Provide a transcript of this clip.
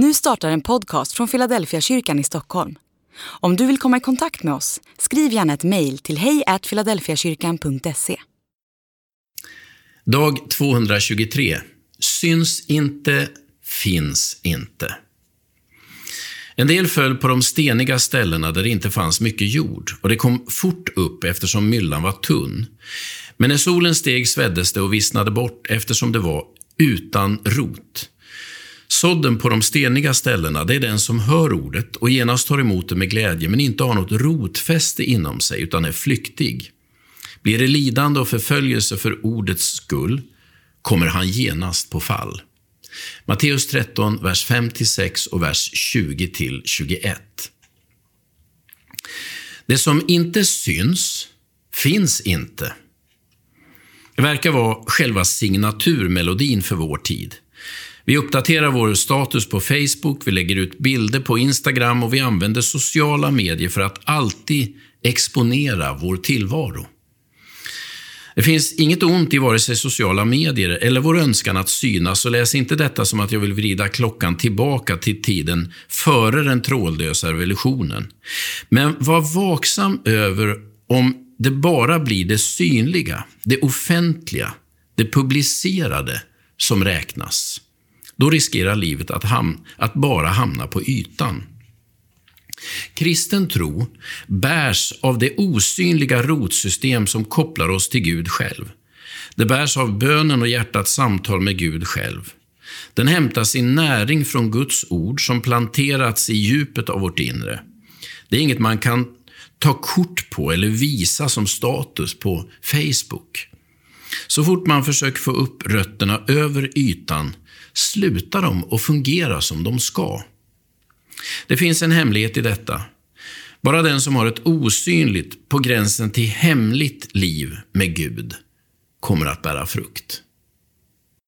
Nu startar en podcast från Philadelphia kyrkan i Stockholm. Om du vill komma i kontakt med oss, skriv gärna ett mejl till hejfiladelfiakyrkan.se. Dag 223. Syns inte, finns inte. En del föll på de steniga ställena där det inte fanns mycket jord och det kom fort upp eftersom myllan var tunn. Men när solen steg sveddes det och vissnade bort eftersom det var utan rot. Sådden på de steniga ställena, det är den som hör ordet och genast tar emot det med glädje, men inte har något rotfäste inom sig, utan är flyktig. Blir det lidande och förföljelse för ordets skull, kommer han genast på fall. Matteus 13, vers 5-6 och vers 20-21. Det som inte syns, finns inte. Det verkar vara själva signaturmelodin för vår tid. Vi uppdaterar vår status på Facebook, vi lägger ut bilder på Instagram och vi använder sociala medier för att alltid exponera vår tillvaro. Det finns inget ont i vare sig sociala medier eller vår önskan att synas, så läs inte detta som att jag vill vrida klockan tillbaka till tiden före den trådlösa revolutionen. Men var vaksam över om det bara blir det synliga, det offentliga, det publicerade som räknas. Då riskerar livet att, ham att bara hamna på ytan. Kristen tro bärs av det osynliga rotsystem som kopplar oss till Gud själv. Det bärs av bönen och hjärtats samtal med Gud själv. Den hämtar sin näring från Guds ord som planterats i djupet av vårt inre. Det är inget man kan ta kort på eller visa som status på Facebook. Så fort man försöker få upp rötterna över ytan slutar de att fungera som de ska. Det finns en hemlighet i detta. Bara den som har ett osynligt, på gränsen till hemligt liv med Gud kommer att bära frukt.